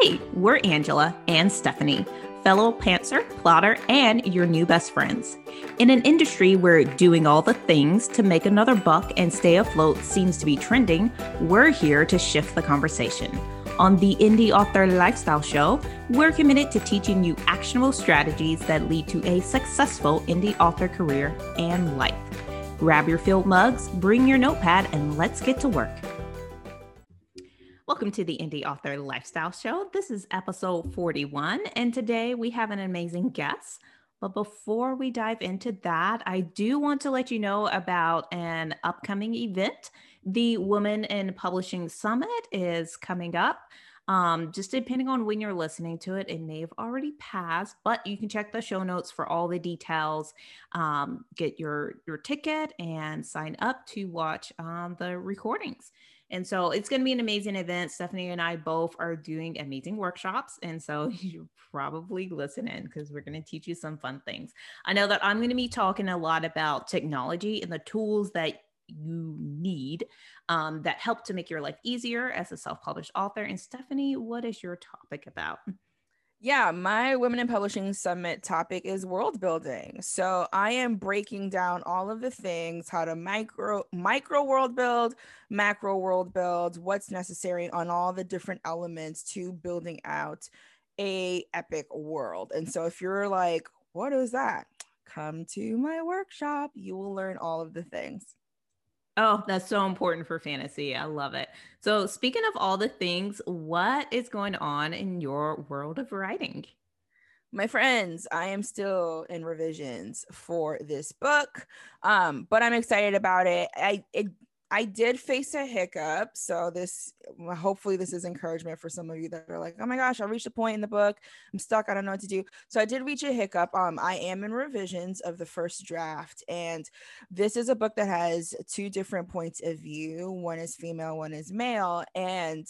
Hey, we're Angela and Stephanie, fellow pantser, plotter, and your new best friends. In an industry where doing all the things to make another buck and stay afloat seems to be trending, we're here to shift the conversation. On the Indie Author Lifestyle Show, we're committed to teaching you actionable strategies that lead to a successful indie author career and life. Grab your filled mugs, bring your notepad, and let's get to work. Welcome to the Indie Author Lifestyle Show. This is episode 41, and today we have an amazing guest. But before we dive into that, I do want to let you know about an upcoming event. The Women in Publishing Summit is coming up. Um, just depending on when you're listening to it, it may have already passed, but you can check the show notes for all the details. Um, get your your ticket and sign up to watch um, the recordings. And so it's going to be an amazing event. Stephanie and I both are doing amazing workshops. And so you probably listen in because we're going to teach you some fun things. I know that I'm going to be talking a lot about technology and the tools that you need um, that help to make your life easier as a self published author. And Stephanie, what is your topic about? Yeah, my Women in Publishing Summit topic is world building. So I am breaking down all of the things, how to micro micro world build, macro world build, what's necessary on all the different elements to building out a epic world. And so if you're like, what is that? Come to my workshop. You will learn all of the things. Oh, that's so important for fantasy. I love it. So, speaking of all the things, what is going on in your world of writing? My friends, I am still in revisions for this book, um, but I'm excited about it. I it I did face a hiccup. So this hopefully this is encouragement for some of you that are like, oh my gosh, I reached a point in the book. I'm stuck. I don't know what to do. So I did reach a hiccup. Um, I am in revisions of the first draft. And this is a book that has two different points of view. One is female, one is male. And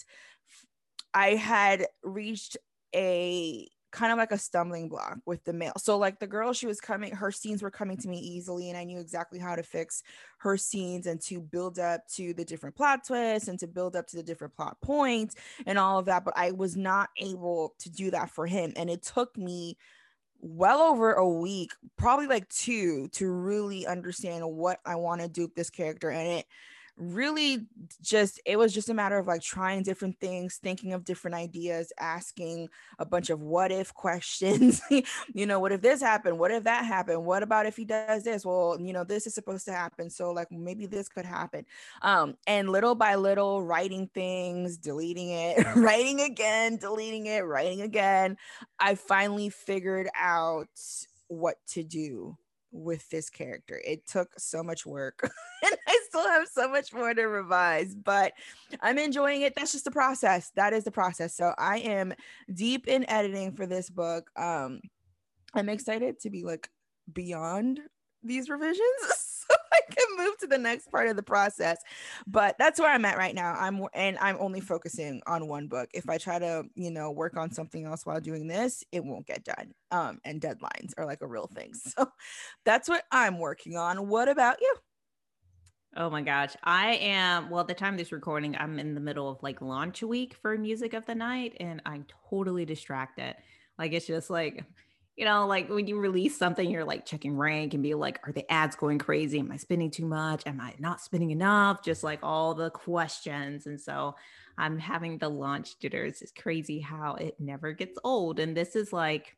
I had reached a kind of like a stumbling block with the male. So like the girl, she was coming, her scenes were coming to me easily, and I knew exactly how to fix her scenes and to build up to the different plot twists and to build up to the different plot points and all of that. But I was not able to do that for him, and it took me well over a week, probably like two, to really understand what I want to do with this character, and it really just it was just a matter of like trying different things thinking of different ideas asking a bunch of what if questions you know what if this happened? What if that happened? What about if he does this? Well you know this is supposed to happen so like maybe this could happen. Um and little by little writing things deleting it writing again deleting it writing again i finally figured out what to do with this character. It took so much work and I still have so much more to revise, but I'm enjoying it. That's just the process. That is the process. So I am deep in editing for this book. Um I'm excited to be like beyond these revisions I can move to the next part of the process. But that's where I'm at right now. I'm and I'm only focusing on one book. If I try to, you know, work on something else while doing this, it won't get done. Um, and deadlines are like a real thing. So that's what I'm working on. What about you? Oh my gosh. I am, well, at the time of this recording, I'm in the middle of like launch week for Music of the Night, and I'm totally distracted. Like, it's just like, you know, like when you release something, you're like checking rank and be like, are the ads going crazy? Am I spending too much? Am I not spending enough? Just like all the questions. And so I'm having the launch jitters. It's crazy how it never gets old. And this is like,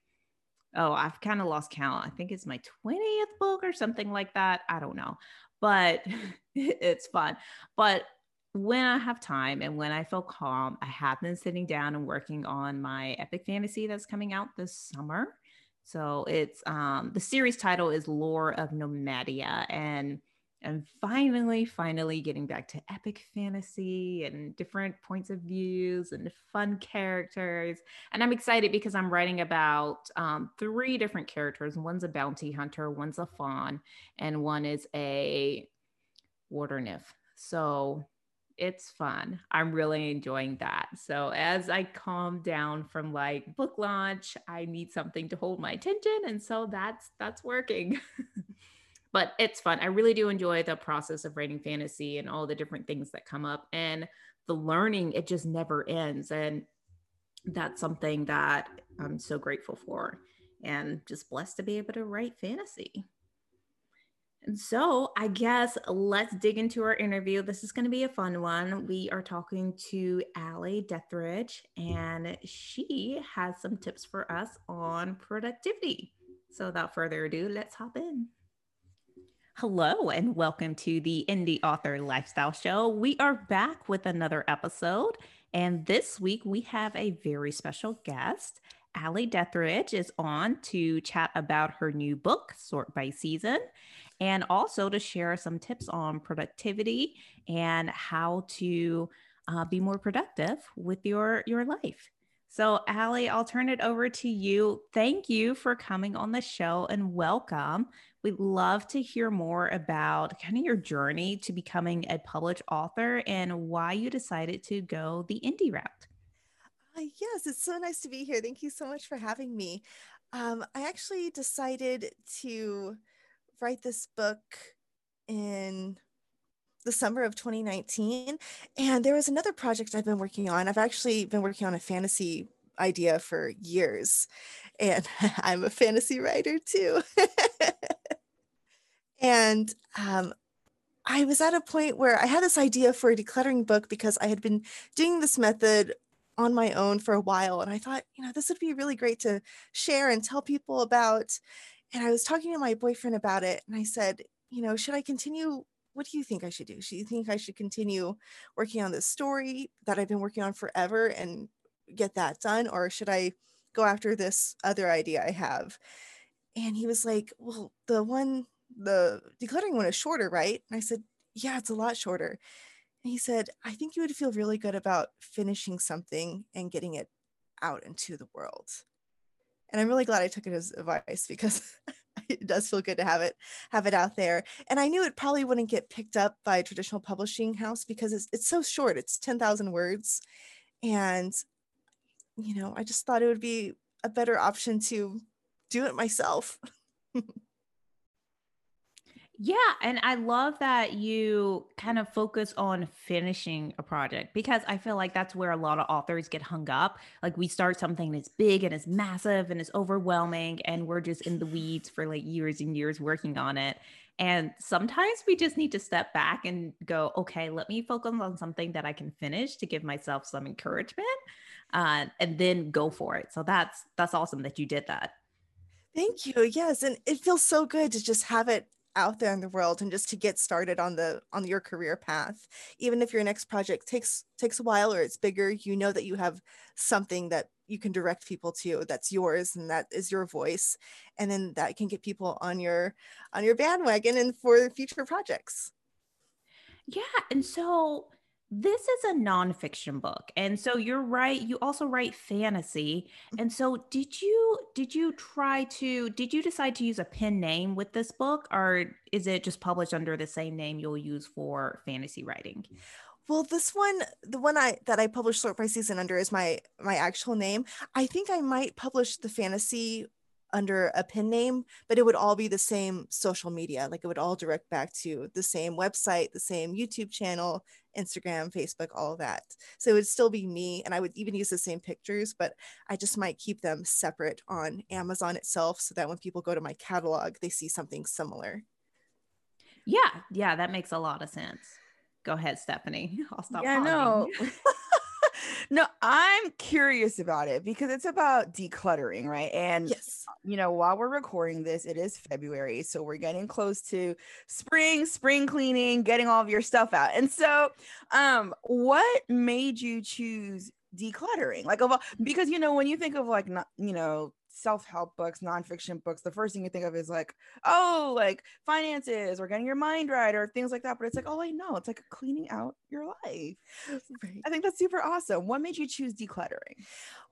oh, I've kind of lost count. I think it's my 20th book or something like that. I don't know, but it's fun. But when I have time and when I feel calm, I have been sitting down and working on my epic fantasy that's coming out this summer. So it's um, the series title is Lore of Nomadia, and and finally, finally getting back to epic fantasy and different points of views and fun characters. And I'm excited because I'm writing about um, three different characters. One's a bounty hunter, one's a faun, and one is a water nymph. So it's fun. I'm really enjoying that. So as I calm down from like book launch, I need something to hold my attention and so that's that's working. but it's fun. I really do enjoy the process of writing fantasy and all the different things that come up and the learning it just never ends and that's something that I'm so grateful for and just blessed to be able to write fantasy. So I guess let's dig into our interview. This is going to be a fun one. We are talking to Allie Dethridge, and she has some tips for us on productivity. So without further ado, let's hop in. Hello, and welcome to the Indie Author Lifestyle Show. We are back with another episode. And this week we have a very special guest. Allie Dethridge is on to chat about her new book, Sort by Season and also to share some tips on productivity and how to uh, be more productive with your your life. So, Allie, I'll turn it over to you. Thank you for coming on the show and welcome. We'd love to hear more about kind of your journey to becoming a published author and why you decided to go the indie route. Uh, yes, it's so nice to be here. Thank you so much for having me. Um, I actually decided to write this book in the summer of 2019 and there was another project i've been working on. I've actually been working on a fantasy idea for years and i'm a fantasy writer too. And um, i was at a point where i had this idea for a decluttering book because i had been doing this method on my own for a while and i thought you know this would be really great to share and tell people about and I was talking to my boyfriend about it, and I said, you know, should I continue? What do you think I should do? Should you think I should continue working on this story that I've been working on forever and get that done, or should I go after this other idea I have? And he was like, well, the one, the decluttering one is shorter, right? And I said, yeah, it's a lot shorter. And he said, I think you would feel really good about finishing something and getting it out into the world and i'm really glad i took it as advice because it does feel good to have it have it out there. And i knew it probably wouldn't get picked up by a traditional publishing house because it's, it's so short. It's 10,000 words. And you know i just thought it would be a better option to do it myself Yeah. And I love that you kind of focus on finishing a project because I feel like that's where a lot of authors get hung up. Like we start something that's big and it's massive and it's overwhelming, and we're just in the weeds for like years and years working on it. And sometimes we just need to step back and go, okay, let me focus on something that I can finish to give myself some encouragement uh, and then go for it. So that's that's awesome that you did that. Thank you. Yes, and it feels so good to just have it out there in the world and just to get started on the on your career path. Even if your next project takes takes a while or it's bigger you know that you have something that you can direct people to that's yours and that is your voice. And then that can get people on your on your bandwagon and for future projects. Yeah and so this is a nonfiction book and so you're right you also write fantasy mm-hmm. and so did you did you try to did you decide to use a pen name with this book or is it just published under the same name you'll use for fantasy writing? Well this one the one i that i published sort by season under is my my actual name. I think i might publish the fantasy under a pen name, but it would all be the same social media. Like it would all direct back to the same website, the same YouTube channel, Instagram, Facebook, all of that. So it would still be me. And I would even use the same pictures, but I just might keep them separate on Amazon itself so that when people go to my catalog, they see something similar. Yeah. Yeah. That makes a lot of sense. Go ahead, Stephanie. I'll stop. Yeah, no. no, I'm curious about it because it's about decluttering, right? And yes, you know, while we're recording this, it is February, so we're getting close to spring, spring cleaning, getting all of your stuff out. And so, um, what made you choose decluttering? Like, because you know, when you think of like, not, you know, self-help books nonfiction books the first thing you think of is like oh like finances or getting your mind right or things like that but it's like oh wait no it's like cleaning out your life. Right. i think that's super awesome. What made you choose decluttering?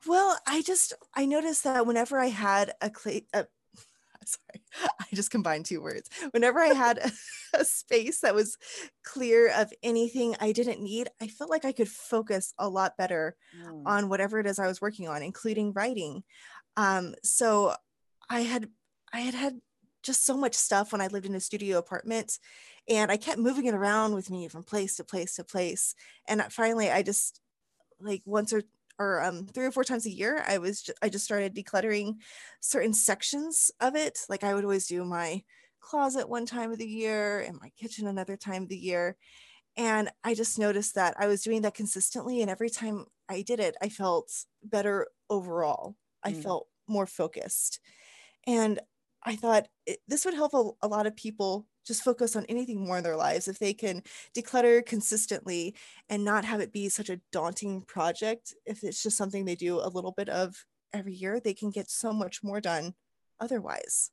Well i just i noticed that whenever i had a, cle- a sorry i just combined two words. Whenever i had a, a, space that was clear of anything i didn't need i felt like i could focus a lot better mm. on whatever it is i was working on including writing um, so I had I had had just so much stuff when I lived in a studio apartment, and I kept moving it around with me from place to place to place. And finally, I just like once or or um, three or four times a year, I was ju- I just started decluttering certain sections of it. Like I would always do my closet one time of the year and my kitchen another time of the year. And I just noticed that I was doing that consistently. And every time I did it, I felt better overall. I Mm. felt more focused. And I thought it, this would help a, a lot of people just focus on anything more in their lives if they can declutter consistently and not have it be such a daunting project. If it's just something they do a little bit of every year, they can get so much more done otherwise.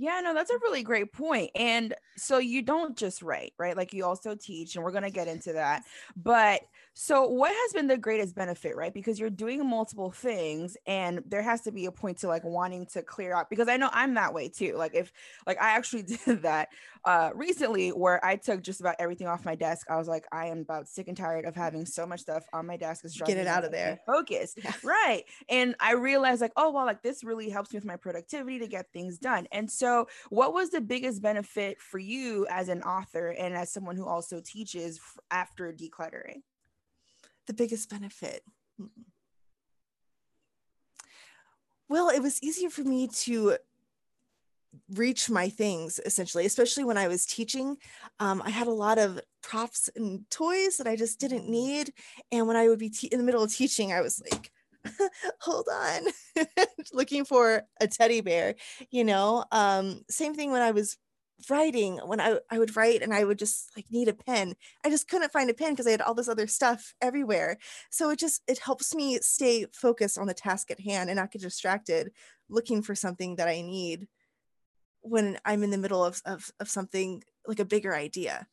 Yeah, no, that's a really great point. And so you don't just write, right? Like you also teach, and we're going to get into that. But so what has been the greatest benefit, right? Because you're doing multiple things and there has to be a point to like wanting to clear out because I know I'm that way too. Like if like I actually did that uh recently where I took just about everything off my desk. I was like, I am about sick and tired of having so much stuff on my desk. It's Get it out of there. Focus. Yeah. Right. And I realized like, oh, well, like this really helps me with my productivity to get things done. And so, what was the biggest benefit for you as an author and as someone who also teaches after decluttering? The biggest benefit? Hmm. Well, it was easier for me to reach my things essentially, especially when I was teaching. Um, I had a lot of props and toys that I just didn't need. And when I would be te- in the middle of teaching, I was like, hold on, looking for a teddy bear, you know? Um, same thing when I was writing when I, I would write and I would just like need a pen. I just couldn't find a pen because I had all this other stuff everywhere. So it just it helps me stay focused on the task at hand and not get distracted looking for something that I need when I'm in the middle of, of, of something like a bigger idea.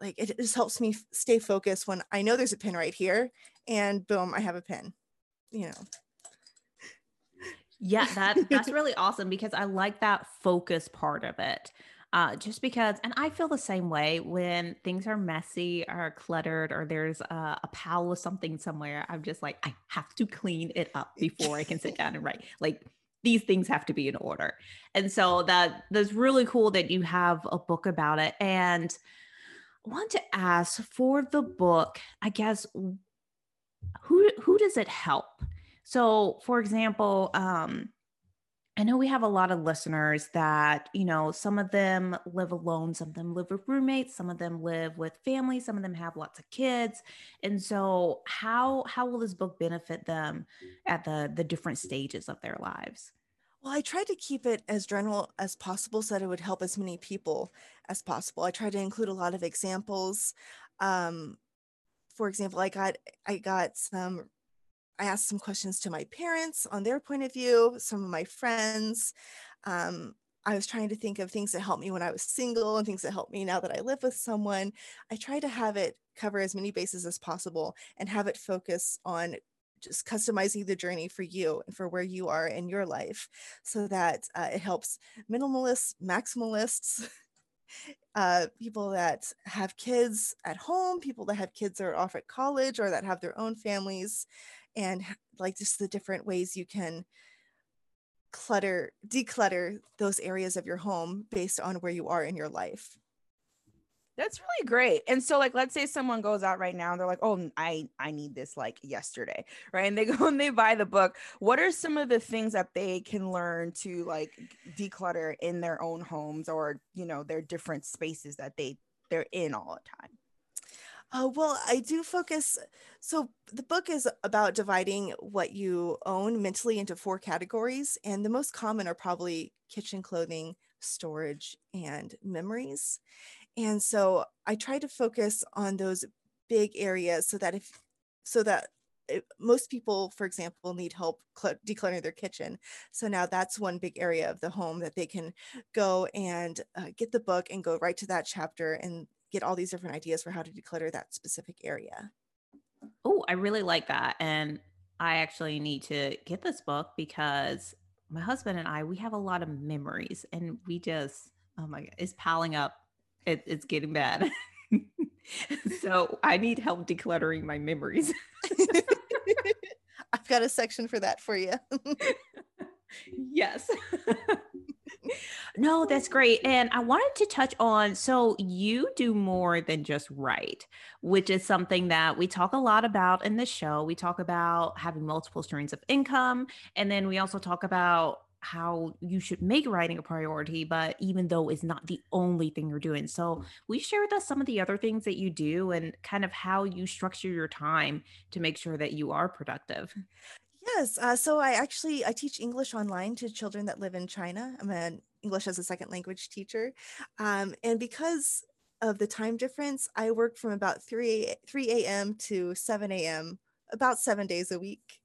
Like it just helps me stay focused when I know there's a pen right here and boom, I have a pen. You know. Yeah, that that's really awesome because I like that focus part of it. Uh, just because, and I feel the same way when things are messy or cluttered or there's a, a pile of something somewhere. I'm just like, I have to clean it up before I can sit down and write. Like these things have to be in order. And so that that's really cool that you have a book about it. And I want to ask for the book, I guess, who who does it help? So, for example, um, I know we have a lot of listeners that, you know, some of them live alone, some of them live with roommates, some of them live with family, some of them have lots of kids. And so how how will this book benefit them at the the different stages of their lives? Well, I tried to keep it as general as possible so that it would help as many people as possible. I tried to include a lot of examples. Um, for example, I got I got some I asked some questions to my parents on their point of view, some of my friends. Um, I was trying to think of things that helped me when I was single and things that helped me now that I live with someone. I try to have it cover as many bases as possible and have it focus on just customizing the journey for you and for where you are in your life so that uh, it helps minimalists, maximalists, uh, people that have kids at home, people that have kids that are off at college or that have their own families, and like just the different ways you can clutter, declutter those areas of your home based on where you are in your life. That's really great. And so like let's say someone goes out right now and they're like, "Oh, I I need this like yesterday." Right? And they go and they buy the book. What are some of the things that they can learn to like declutter in their own homes or, you know, their different spaces that they they're in all the time? Uh, well, I do focus. So the book is about dividing what you own mentally into four categories, and the most common are probably kitchen clothing, storage, and memories. And so I try to focus on those big areas so that if so that most people, for example, need help cl- decluttering their kitchen. So now that's one big area of the home that they can go and uh, get the book and go right to that chapter and get all these different ideas for how to declutter that specific area. Oh, I really like that. And I actually need to get this book because my husband and I, we have a lot of memories and we just, oh my God, it's piling up. It, it's getting bad. so I need help decluttering my memories. I've got a section for that for you. yes. No, that's great. And I wanted to touch on so you do more than just write, which is something that we talk a lot about in the show. We talk about having multiple streams of income. And then we also talk about how you should make writing a priority, but even though it's not the only thing you're doing. So, we share with us some of the other things that you do and kind of how you structure your time to make sure that you are productive. Yes. Uh, so I actually I teach English online to children that live in China. I'm an English as a second language teacher, um, and because of the time difference, I work from about three three a.m. to seven a.m. about seven days a week.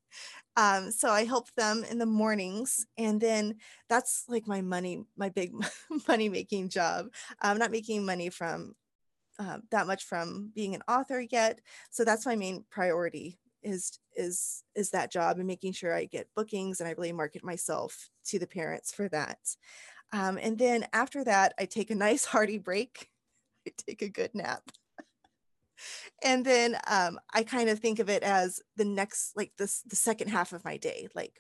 Um, so I help them in the mornings, and then that's like my money, my big money making job. I'm not making money from uh, that much from being an author yet, so that's my main priority is is is that job and making sure I get bookings and I really market myself to the parents for that. Um, and then after that, I take a nice hearty break. I take a good nap. and then um, I kind of think of it as the next, like this, the second half of my day, like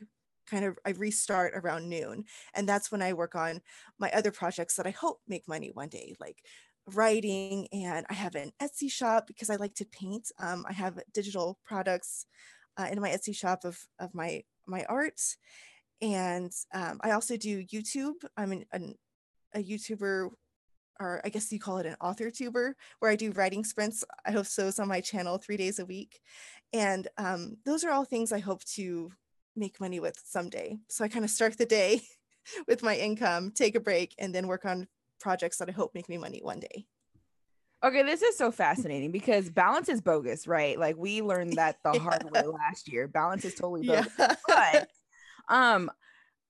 kind of I restart around noon. And that's when I work on my other projects that I hope make money one day, like writing and I have an Etsy shop because I like to paint. Um, I have digital products uh, in my Etsy shop of, of my, my art. And um, I also do YouTube. I'm an, an, a YouTuber, or I guess you call it an author tuber, where I do writing sprints. I host those on my channel three days a week. And um, those are all things I hope to make money with someday. So I kind of start the day with my income, take a break, and then work on projects that I hope make me money one day. Okay, this is so fascinating because balance is bogus, right? Like we learned that the yeah. hard way last year. Balance is totally bogus. Yeah. but um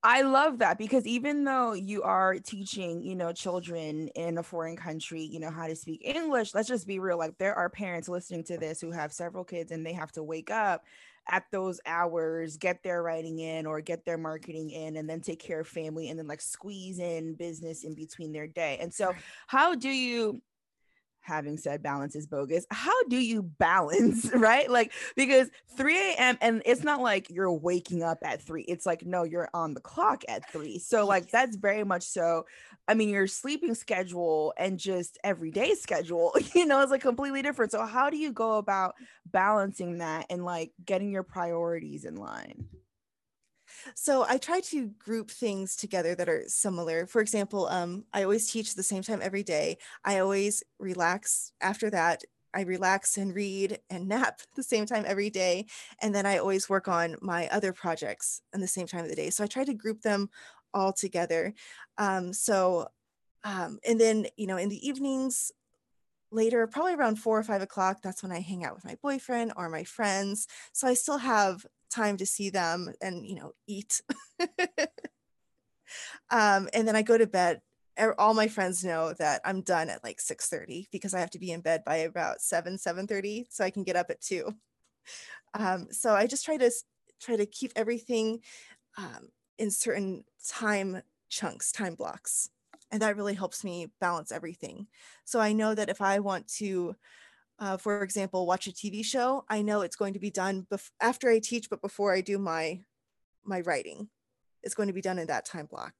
I love that because even though you are teaching, you know, children in a foreign country, you know, how to speak English, let's just be real. Like there are parents listening to this who have several kids and they have to wake up at those hours, get their writing in or get their marketing in, and then take care of family and then like squeeze in business in between their day. And so, how do you having said balance is bogus how do you balance right? Like because 3 a.m and it's not like you're waking up at 3 it's like no you're on the clock at 3 so like that's very much so i mean your sleeping schedule and just everyday schedule you know is like completely different. So how do you go about balancing that and like getting your priorities in line so I try to group things together that are similar. For example, um, I always teach the same time every day. I always relax after that. I relax and read and nap the same time every day. And then I always work on my other projects in the same time of the day. So I try to group them all together. Um, so, um, and then, you know, in the evenings, later, probably around four or five o'clock, that's when I hang out with my boyfriend or my friends. So I still have time to see them and you know eat. Um, and then i go to bed all my friends know that i'm done at like 6 30 because i have to be in bed by about 7 7 30 so i can get up at 2 um, so i just try to try to keep everything um, in certain time chunks time blocks and that really helps me balance everything. So i know that if i want to uh, for example, watch a TV show, I know it's going to be done bef- after I teach, but before I do my my writing. It's going to be done in that time block.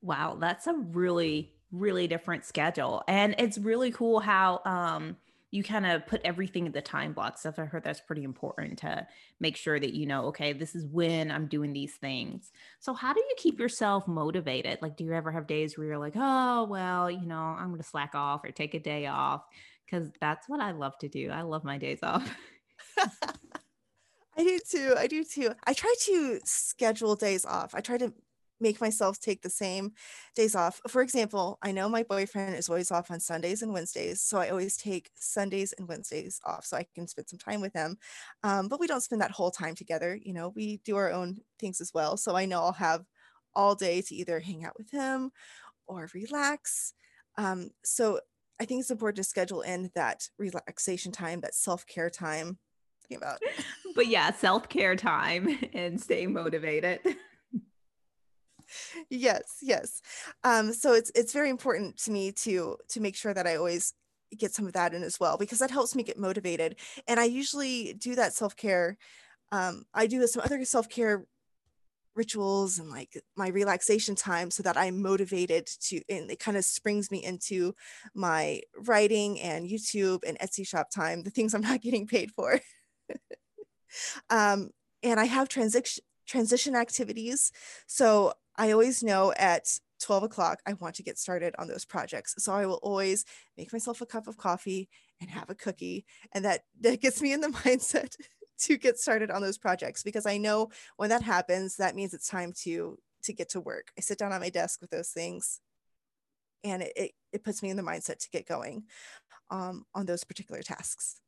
Wow, that's a really really different schedule, and it's really cool how um, you kind of put everything in the time blocks. I've heard that's pretty important to make sure that you know, okay, this is when I'm doing these things. So, how do you keep yourself motivated? Like, do you ever have days where you're like, oh, well, you know, I'm going to slack off or take a day off? Because that's what I love to do. I love my days off. I do too. I do too. I try to schedule days off. I try to make myself take the same days off. For example, I know my boyfriend is always off on Sundays and Wednesdays, so I always take Sundays and Wednesdays off so I can spend some time with him. Um, but we don't spend that whole time together. You know, we do our own things as well. So I know I'll have all day to either hang out with him or relax. Um, so I think it's important to schedule in that relaxation time, that self care time. About. but yeah, self care time and stay motivated. yes yes um, so it's it's very important to me to to make sure that i always get some of that in as well because that helps me get motivated and i usually do that self-care um, i do some other self-care rituals and like my relaxation time so that I'm motivated to and it kind of springs me into my writing and YouTube and Etsy shop time, the things I'm not getting paid for. um, and I have transition transition activities. So I always know at 12 o'clock, I want to get started on those projects. So I will always make myself a cup of coffee and have a cookie. And that, that gets me in the mindset to get started on those projects because I know when that happens, that means it's time to to get to work. I sit down at my desk with those things and it, it, it puts me in the mindset to get going um, on those particular tasks.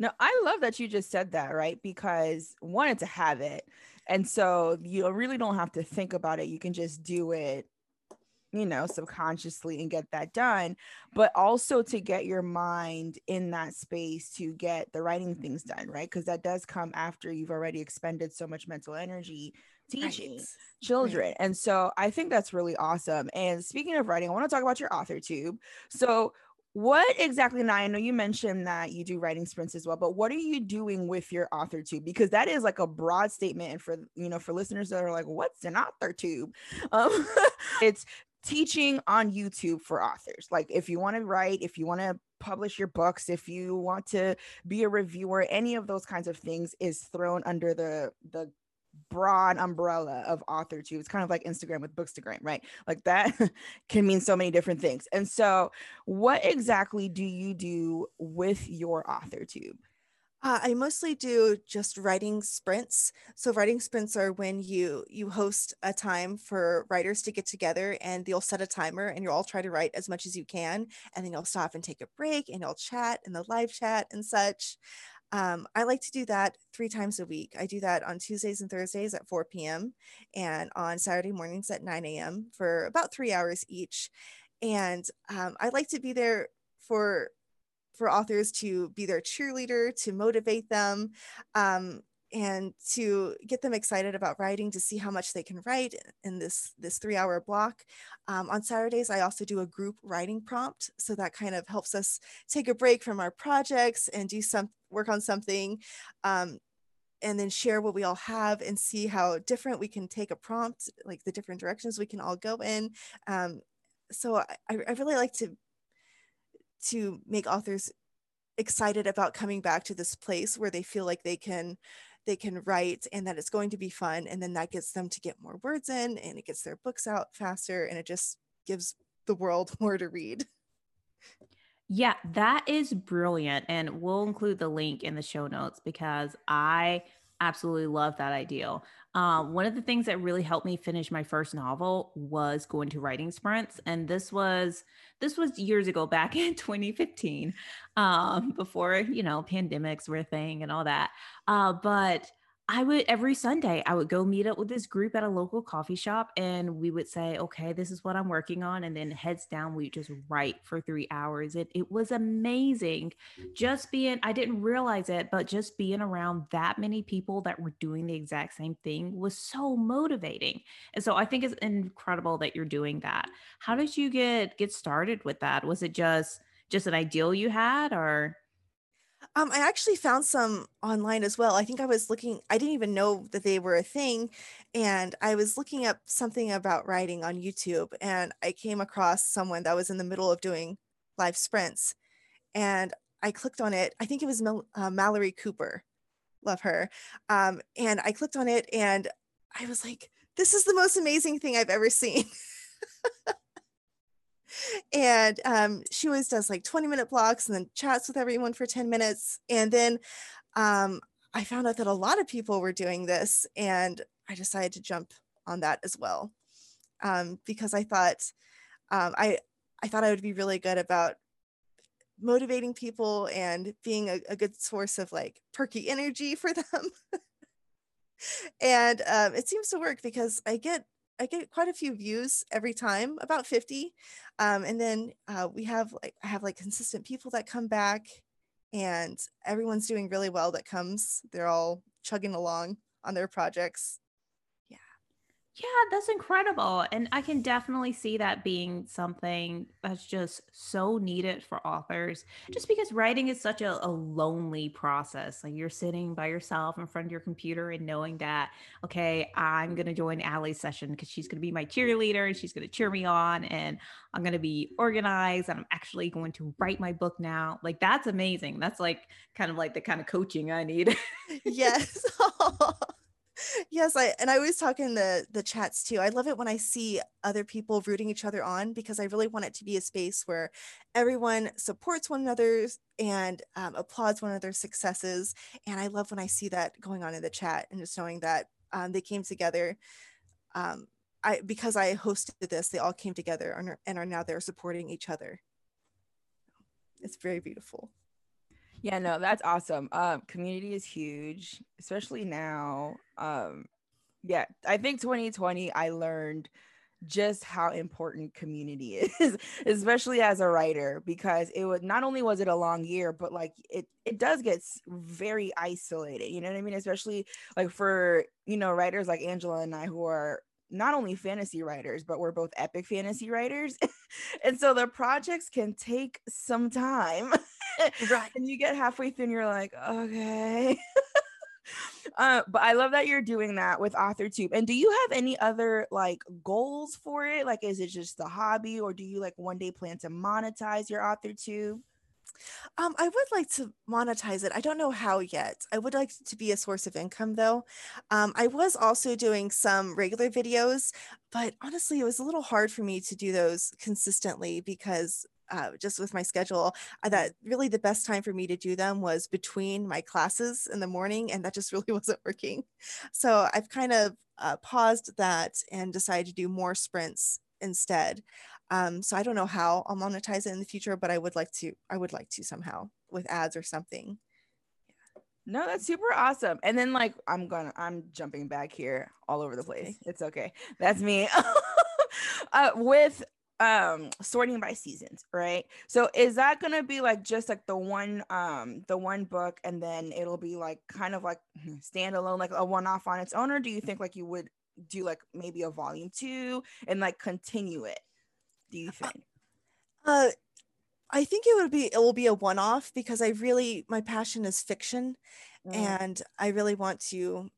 No, I love that you just said that, right? Because one, it's a habit. And so you really don't have to think about it. You can just do it you know, subconsciously and get that done, but also to get your mind in that space to get the writing things done, right? Because that does come after you've already expended so much mental energy teaching right. children. Right. And so I think that's really awesome. And speaking of writing, I want to talk about your author tube. So what exactly now i know you mentioned that you do writing sprints as well but what are you doing with your author tube because that is like a broad statement and for you know for listeners that are like what's an author tube um, it's teaching on YouTube for authors. Like if you want to write, if you want to publish your books, if you want to be a reviewer, any of those kinds of things is thrown under the the broad umbrella of author tube. It's kind of like Instagram with Bookstagram, right? Like that can mean so many different things. And so, what exactly do you do with your author tube? Uh, I mostly do just writing sprints. So writing sprints are when you you host a time for writers to get together and you'll set a timer and you'll all try to write as much as you can and then you'll stop and take a break and you'll chat in the live chat and such. Um, I like to do that three times a week. I do that on Tuesdays and Thursdays at 4 p.m. and on Saturday mornings at 9 a.m. for about three hours each. And um, I like to be there for for authors to be their cheerleader, to motivate them, um, and to get them excited about writing to see how much they can write in this this three hour block. Um, on saturdays i also do a group writing prompt so that kind of helps us take a break from our projects and do some work on something um, and then share what we all have and see how different we can take a prompt like the different directions we can all go in. Um, so I, I really like to to make authors excited about coming back to this place where they feel like they can they can write and that it's going to be fun and then that gets them to get more words in and it gets their books out faster and it just gives the world more to read. Yeah that is brilliant and we'll include the link in the show notes because i absolutely love that ideal. Um, one of the things that really helped me finish my first novel was going to writing sprints, and this was this was years ago, back in 2015, um, before you know pandemics were a thing and all that. Uh, but I would every Sunday I would go meet up with this group at a local coffee shop and we would say, okay, this is what I'm working on. And then heads down, we just write for three hours. It it was amazing. Just being, I didn't realize it, but just being around that many people that were doing the exact same thing was so motivating. And so I think it's incredible that you're doing that. How did you get get started with that? Was it just just an ideal you had or um, I actually found some online as well. I think I was looking, I didn't even know that they were a thing. And I was looking up something about writing on YouTube and I came across someone that was in the middle of doing live sprints. And I clicked on it. I think it was uh, Mallory Cooper. Love her. Um, and I clicked on it and I was like, this is the most amazing thing I've ever seen. and um, she always does like 20 minute blocks and then chats with everyone for 10 minutes and then um, i found out that a lot of people were doing this and i decided to jump on that as well um, because i thought um, i i thought i would be really good about motivating people and being a, a good source of like perky energy for them. And um, it seems to work because i get I get quite a few views every time, about 50. Um, and then uh, we have like, I have like consistent people that come back and everyone's doing really well that comes. They're all chugging along on their projects. Yeah. That's incredible. And I can definitely see that being something that's just so needed for authors, just because writing is such a, a, lonely process. Like you're sitting by yourself in front of your computer and knowing that, okay, I'm going to join Allie's session because she's going to be my cheerleader and she's going to cheer me on and I'm going to be organized and I'm actually going to write my book now. Like that's amazing. That's like kind of like the kind of coaching I need. yes. yes i and i always talk in the the chats too i love it when i see other people rooting each other on because i really want it to be a space where everyone supports one another and um, applauds one another's successes and i love when i see that going on in the chat and just knowing that um, they came together um, I, because I hosted this, they all came together and are, and are now there supporting each other. It's very beautiful. Yeah, no, that's awesome. Um, community is huge, especially now. Um, yeah, I think 2020 I learned just how important community is, especially as a writer, because it was not only was it a long year, but like it it does get very isolated. You know what I mean? Especially like for you know writers like Angela and I who are not only fantasy writers, but we're both epic fantasy writers. and so the projects can take some time. right. And you get halfway through and you're like, okay. uh, but I love that you're doing that with AuthorTube. And do you have any other like goals for it? Like, is it just a hobby, or do you like one day plan to monetize your AuthorTube? Um, I would like to monetize it. I don't know how yet. I would like to be a source of income though. Um, I was also doing some regular videos, but honestly, it was a little hard for me to do those consistently because uh, just with my schedule, I that really the best time for me to do them was between my classes in the morning, and that just really wasn't working. So I've kind of uh, paused that and decided to do more sprints instead. Um, so I don't know how I'll monetize it in the future, but I would like to. I would like to somehow with ads or something. No, that's super awesome. And then like I'm gonna I'm jumping back here all over the place. It's okay. That's me. uh, with um sorting by seasons right so is that gonna be like just like the one um the one book and then it'll be like kind of like standalone like a one-off on its own or do you think like you would do like maybe a volume two and like continue it do you think? uh i think it would be it will be a one-off because i really my passion is fiction mm. and i really want to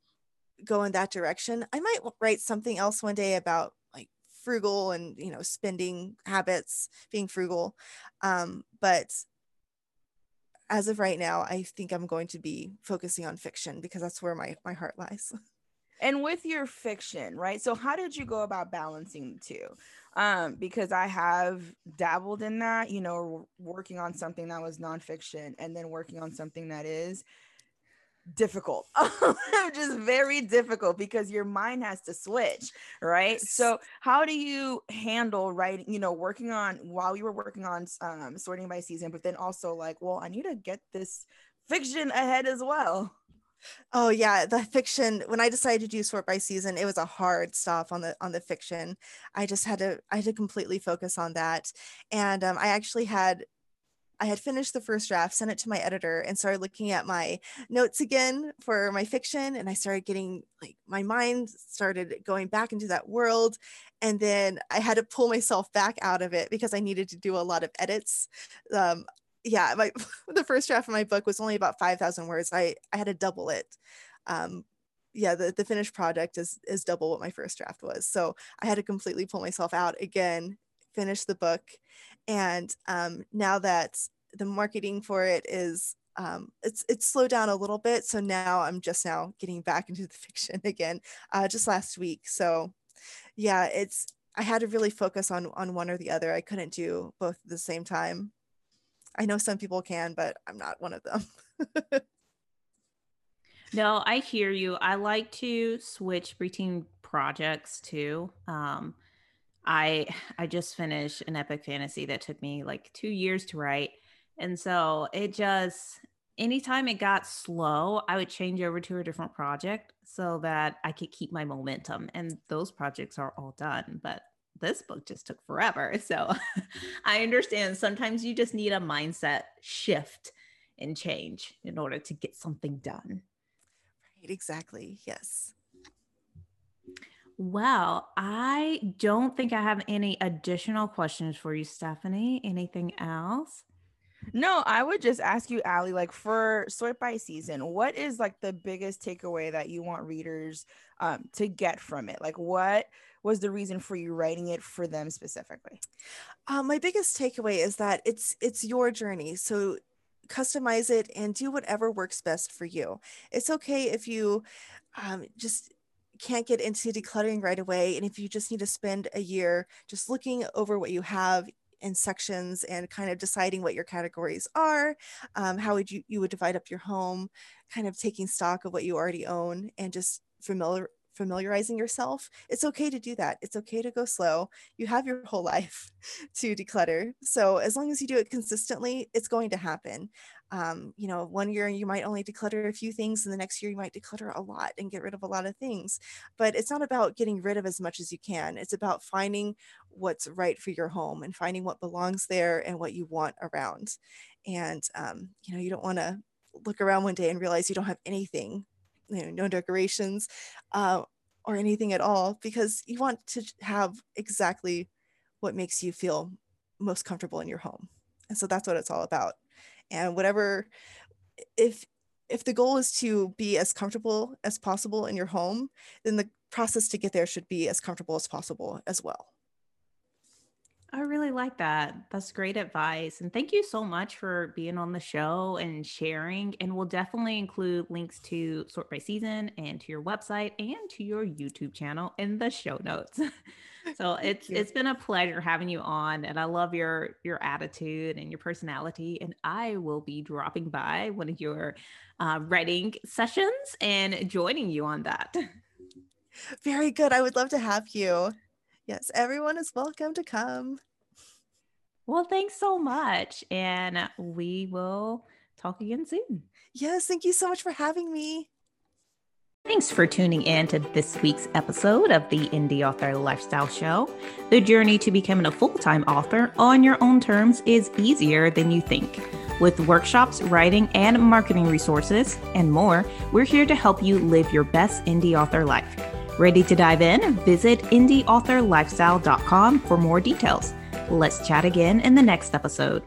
go in that direction. I might write something else one day about like frugal and you know spending habits being frugal. Um, but as of right now i think i'm going to be focusing on fiction because that's where my my heart lies and with your fiction right so how did you go about balancing the two? Um because i have dabbled in that you know working on something that was nonfiction and then working on something that is difficult just very difficult because your mind has to switch right? So how do you handle writing you know working on while you were working on um, sorting by season but then also like well i need to get this fiction ahead as well Oh yeah, the fiction. When I decided to do sort by season, it was a hard stop on the on the fiction. I just had to I had to completely focus on that, and um, I actually had I had finished the first draft, sent it to my editor, and started looking at my notes again for my fiction. And I started getting like my mind started going back into that world. And then I had to pull myself back out of it because I needed to do a lot of edits. Um, yeah, my the first draft of my book was only about 5,000 words. I, I had to double it. Um, yeah, the, the finished project is is double what my first draft was. So I had to completely pull myself out again, finish the book and um, now that the marketing for it is um, it's it's slowed down a little bit so now i'm just now getting back into the fiction again uh, just last week so yeah it's i had to really focus on on one or the other i couldn't do both at the same time i know some people can but i'm not one of them no i hear you i like to switch between projects too um I I just finished an epic fantasy that took me like 2 years to write. And so it just anytime it got slow, I would change over to a different project so that I could keep my momentum. And those projects are all done, but this book just took forever. So mm-hmm. I understand sometimes you just need a mindset shift and change in order to get something done. Right, exactly. Yes. Well, I don't think I have any additional questions for you, Stephanie. Anything else? No, I would just ask you, Allie, like for sort by season, what is like the biggest takeaway that you want readers um, to get from it? Like, what was the reason for you writing it for them specifically? Um, my biggest takeaway is that it's it's your journey. So customize it and do whatever works best for you. It's okay if you um, just can't get into decluttering right away and if you just need to spend a year just looking over what you have in sections and kind of deciding what your categories are um, how would you you would divide up your home kind of taking stock of what you already own and just familiar familiarizing yourself. It's okay to do that. It's okay to go slow. You have your whole life to declutter. So as long as you do it consistently it's going to happen um, you know one year you might only declutter a few things and the next year you might declutter a lot and get rid of a lot of things. But it's not about getting rid of as much as you can. It's about finding what's right for your home and finding what belongs there and what you want around. And um, you know you don't want to look around one day and realize you don't have anything you know, no decorations uh, or anything at all because you want to have exactly what makes you feel most comfortable in your home. And so that's what it's all about and whatever if if the goal is to be as comfortable as possible in your home then the process to get there should be as comfortable as possible as well I really like that. That's great advice. And thank you so much for being on the show and sharing. And we'll definitely include links to Sort by Season and to your website and to your YouTube channel in the show notes. so it's you. it's been a pleasure having you on and I love your your attitude and your personality. And I will be dropping by one of your uh, writing sessions and joining you on that. Very good. I would love to have you. Yes, everyone is welcome to come. Well, thanks so much. And we will talk again soon. Yes, thank you so much for having me. Thanks for tuning in to this week's episode of the Indie Author Lifestyle Show. The journey to becoming a full time author on your own terms is easier than you think. With workshops, writing, and marketing resources, and more, we're here to help you live your best indie author life. Ready to dive in? Visit indieauthorlifestyle.com for more details. Let's chat again in the next episode.